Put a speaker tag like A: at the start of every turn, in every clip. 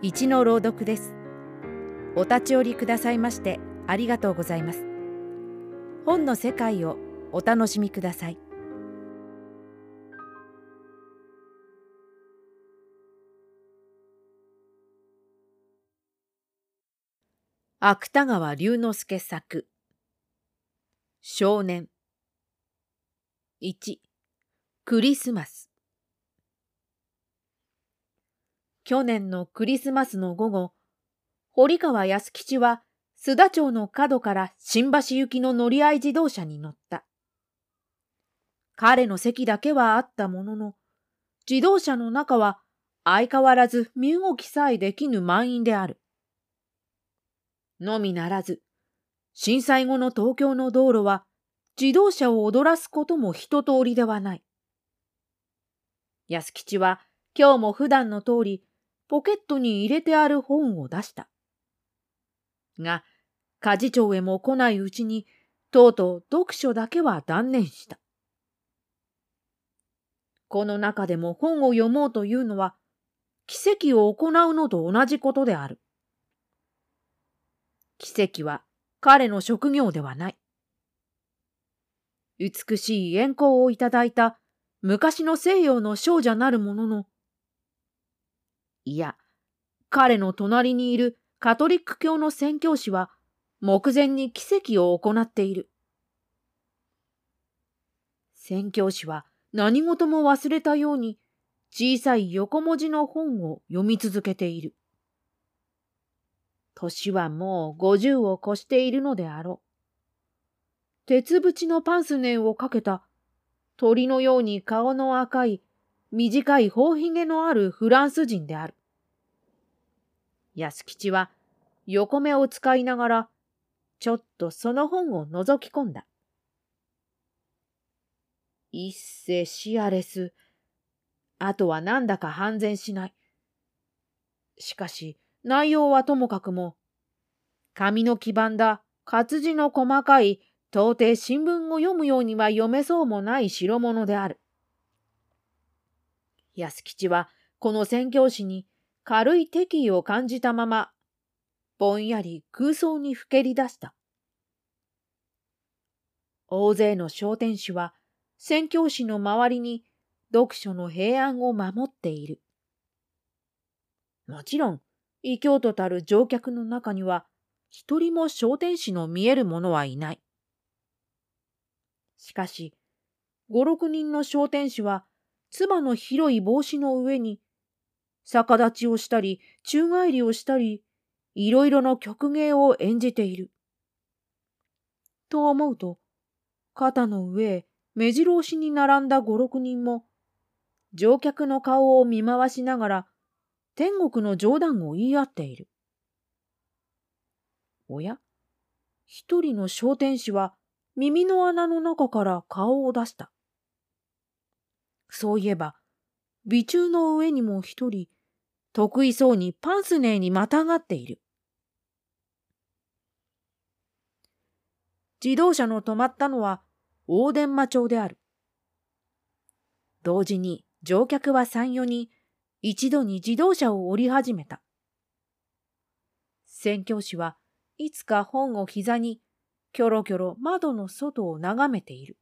A: 一の朗読です。お立ち寄りくださいましてありがとうございます。本の世界をお楽しみください。芥川龍之介作。少年。1クリスマス。去年のクリスマスの午後、堀川康吉は須田町の角から新橋行きの乗り合い自動車に乗った。彼の席だけはあったものの、自動車の中は相変わらず身動きさえできぬ満員である。のみならず、震災後の東京の道路は自動車を踊らすことも一通りではない。安吉は今日も普段の通りポケットに入れてある本を出した。が、家事長へも来ないうちに、とうとう読書だけは断念した。この中でも本を読もうというのは、奇跡を行うのと同じことである。奇跡は彼の職業ではない。美しい円光をいただいた昔の西洋の少女なるものの、いや、彼の隣にいるカトリック教の宣教師は目前に奇跡を行っている。宣教師は何事も忘れたように小さい横文字の本を読み続けている。年はもう五十を越しているのであろう。鉄縁のパンスネンをかけた鳥のように顔の赤い短い頬ひげのあるフランス人である。安吉は横目を使いながら、ちょっとその本を覗き込んだ。一世シアレス。あとはなんだか半然しない。しかし、内容はともかくも、紙の黄ばんだ活字の細かい、到底新聞を読むようには読めそうもない代物である。安吉はこの宣教師に軽い敵意を感じたまま、ぼんやり空想にふけり出した。大勢の商店主は宣教師の周りに読書の平安を守っている。もちろん、異教徒たる乗客の中には、一人も商店主の見える者はいない。しかし、五六人の商店主は、妻の広い帽子の上に逆立ちをしたり、宙返りをしたり、いろいろの曲芸を演じている。と思うと、肩の上目白押しに並んだ五六人も、乗客の顔を見回しながら、天国の冗談を言い合っている。おや一人の商店士は耳の穴の中から顔を出した。そういえば、美中の上にも一人、得意そうにパンスネーにまたがっている。自動車の止まったのは大伝馬町である。同時に乗客は三四人一度に自動車を降り始めた。宣教師はいつか本を膝にキョロキョロ窓の外を眺めている。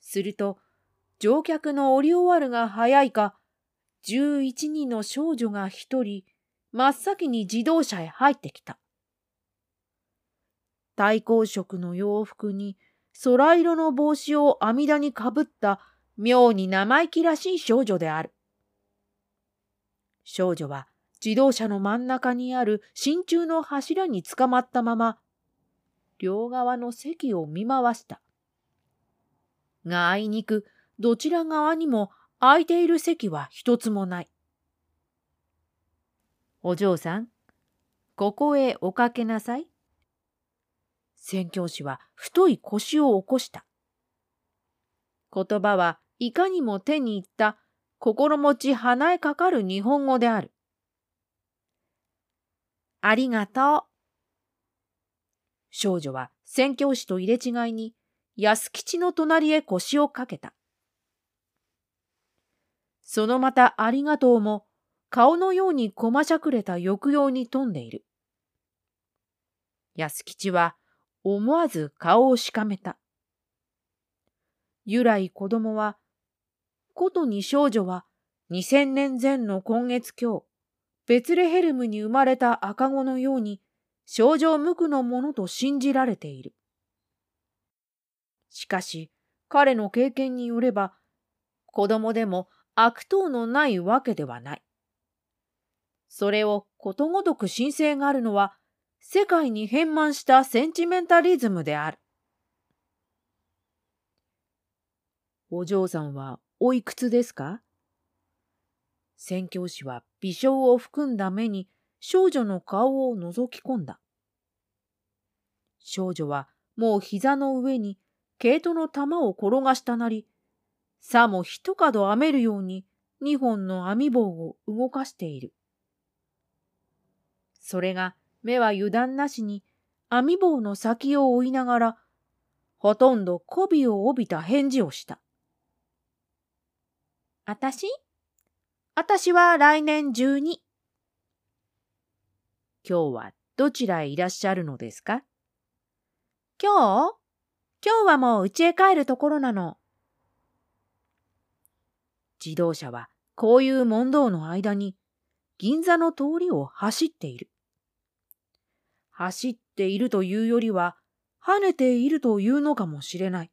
A: すると乗客の降り終わるが早いか十一人の少女が一人、真っ先に自動車へ入ってきた。対光色の洋服に空色の帽子を阿弥陀にかぶった妙に生意気らしい少女である。少女は自動車の真ん中にある真鍮の柱につかまったまま、両側の席を見回した。があいにくどちら側にも空いている席は一つもない。お嬢さん、ここへおかけなさい。宣教師は太い腰を起こした。言葉はいかにも手に入った心持ち鼻へかかる日本語である。ありがとう。少女は宣教師と入れ違いに安吉の隣へ腰をかけた。そのまたありがとうも、顔のようにこましゃくれた抑揚に富んでいる。安吉は思わず顔をしかめた。由来子供は、ことに少女は2000年前の今月今日、ベツレヘルムに生まれた赤子のように少女無垢のものと信じられている。しかし、彼の経験によれば、子供でも悪党のないわけではない。それをことごとく神聖があるのは、世界に変満したセンチメンタリズムである。お嬢さんはおいくつですか？宣教師は微笑を含んだ目に少女の顔を覗き込んだ。少女はもう膝の上に毛糸の玉を転がしたなり、さも一角編めるように二本の編み棒を動かしている。それが目は油断なしに編み棒の先を追いながら、ほとんど媚びを帯びた返事をした。あたしあたしは来年中に。今日はどちらへいらっしゃるのですか？今日？今日はもう家へ帰るところなの。自動車はこういう問答の間に銀座の通りを走っている。走っているというよりは跳ねているというのかもしれない。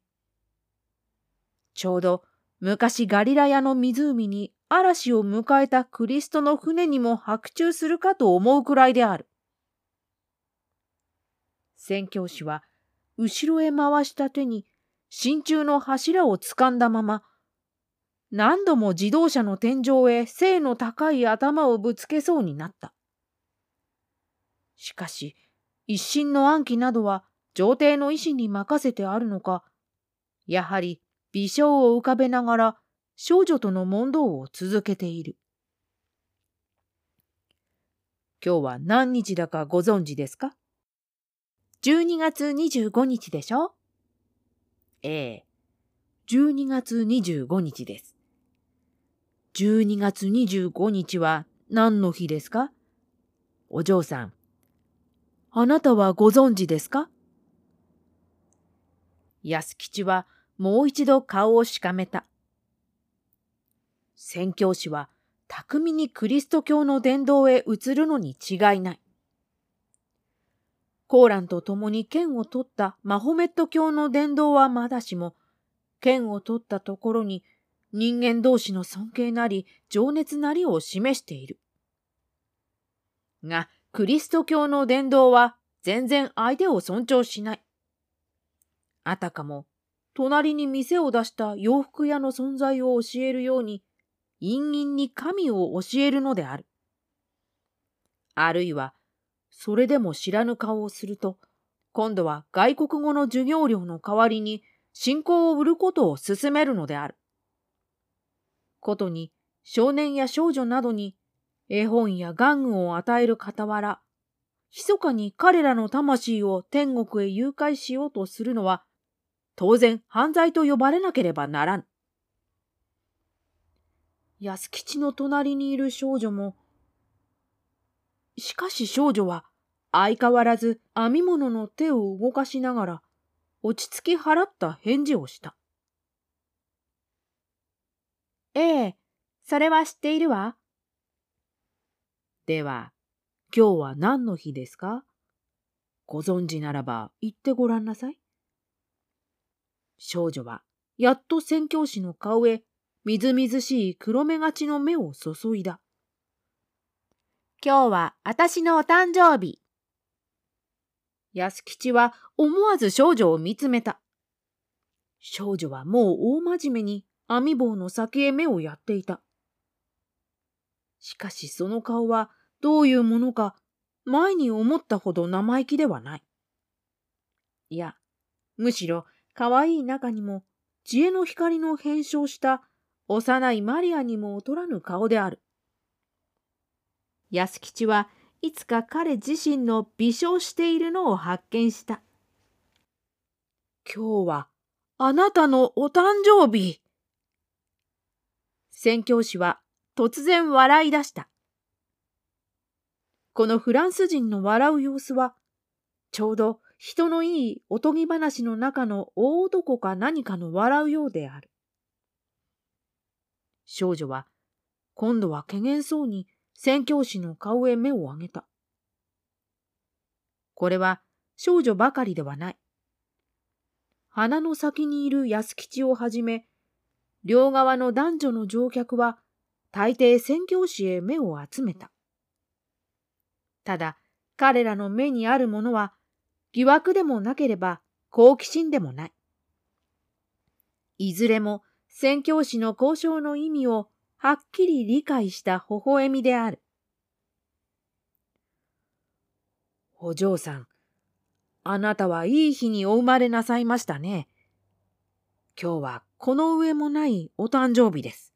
A: ちょうど昔ガリラヤの湖に嵐を迎えたクリストの船にも白昼するかと思うくらいである。宣教師は後ろへ回した手に真鍮の柱を掴んだまま、何度も自動車の天井へ背の高い頭をぶつけそうになった。しかし、一心の暗記などは上帝の意志に任せてあるのか、やはり微笑を浮かべながら少女との問答を続けている。今日は何日だかご存知ですか ?12 月25日でしょ？ええ、12月25日です。12月25日は何の日ですか？お嬢さん。あなたはご存知ですか？安吉はもう一度顔をしかめた。宣教師は巧みにクリスト教の伝道へ移るのに違いない。コーランと共に剣を取ったマホメット教の伝道はまだしも、剣を取ったところに人間同士の尊敬なり情熱なりを示している。が、クリスト教の伝道は全然相手を尊重しない。あたかも、隣に店を出した洋服屋の存在を教えるように、陰陰に神を教えるのである。あるいは、それでも知らぬ顔をすると、今度は外国語の授業料の代わりに信仰を売ることを勧めるのである。ことに少年や少女などに絵本や玩具を与える傍ら、密かに彼らの魂を天国へ誘拐しようとするのは、当然犯罪と呼ばれなければならん。安吉の隣にいる少女も、しかし少女は相変わらず編み物の手を動かしながら落ち着き払った返事をした。ええ、それは知っているわ。では、今日は何の日ですか？ご存知ならば言ってごらんなさい。少女はやっと宣教師の顔へみずみずしい黒目がちの目を注いだ。今日はあたしのお誕生日。安吉は思わず少女を見つめた。少女はもう大真面目に編み棒の先へ目をやっていた。しかしその顔はどういうものか前に思ったほど生意気ではない。いや、むしろ可愛い中にも知恵の光の変装した幼いマリアにも劣らぬ顔である。安吉はいつか彼自身の微笑しているのを発見した。今日はあなたのお誕生日。宣教師は突然笑い出した。このフランス人の笑う様子は、ちょうど人のいいおとぎ話の中の大男か何かの笑うようである。少女は、今度は怪げそうに宣教師の顔へ目を上げた。これは少女ばかりではない。鼻の先にいる安吉をはじめ、両側の男女の乗客は大抵宣教師へ目を集めた。ただ、彼らの目にあるものは、疑惑でもなければ好奇心でもない。いずれも宣教師の交渉の意味をはっきり理解した微笑みである。お嬢さん、あなたはいい日にお生まれなさいましたね。今日はこの上もないお誕生日です。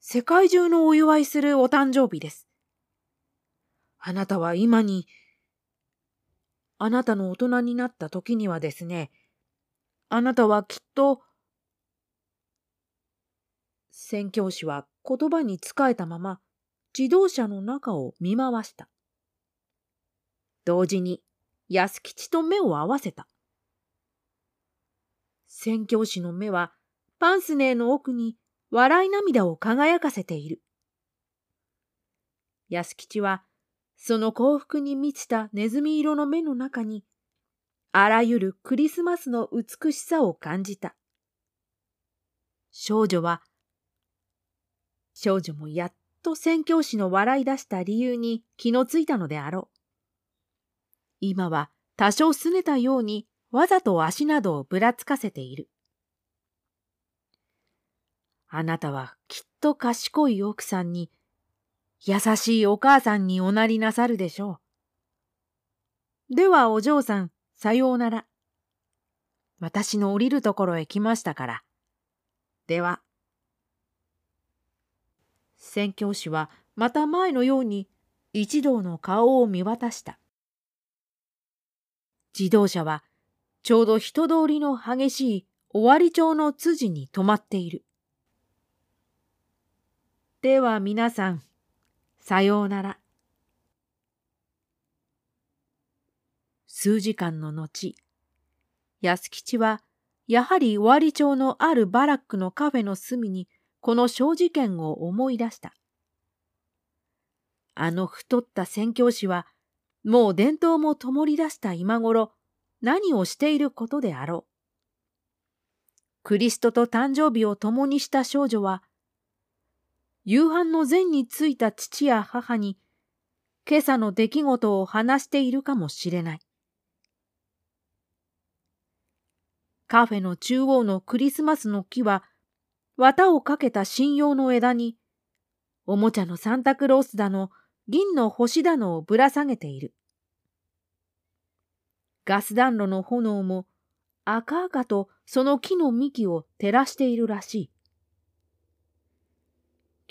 A: 世界中のお祝いするお誕生日です。あなたは今に、あなたの大人になった時にはですね、あなたはきっと、宣教師は言葉に仕えたまま自動車の中を見回した。同時に安吉と目を合わせた。宣教師の目はパンスネーの奥に笑い涙を輝かせている。安吉はその幸福に満ちたネズミ色の目の中に、あらゆるクリスマスの美しさを感じた。少女は、少女もやっと宣教師の笑い出した理由に気のついたのであろう。今は多少拗ねたようにわざと足などをぶらつかせている。あなたはきっと賢い奥さんに優しいお母さんにおなりなさるでしょう。ではお嬢さん、さようなら。私の降りるところへ来ましたから。では。宣教師はまた前のように一同の顔を見渡した。自動車はちょうど人通りの激しい尾張町の辻に止まっている。では皆さん、さようなら。数時間の後、安吉はやはり尾張町のあるバラックのカフェの隅にこの小事件を思い出した。あの太った宣教師はもう伝統も灯り出した今頃何をしていることであろう。クリストと誕生日を共にした少女は夕飯の前に着いた父や母に、今朝の出来事を話しているかもしれない。カフェの中央のクリスマスの木は、綿をかけた信用の枝に、おもちゃのサンタクロースだの、銀の星だのをぶら下げている。ガス暖炉の炎も赤々とその木の幹を照らしているらしい。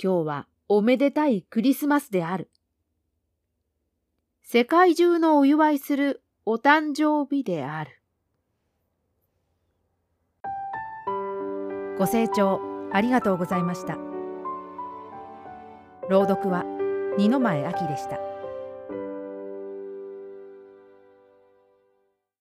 A: 今日はおめでたいクリスマスである。世界中のお祝いするお誕生日である。
B: ご清聴ありがとうございました。朗読は二の前明でした。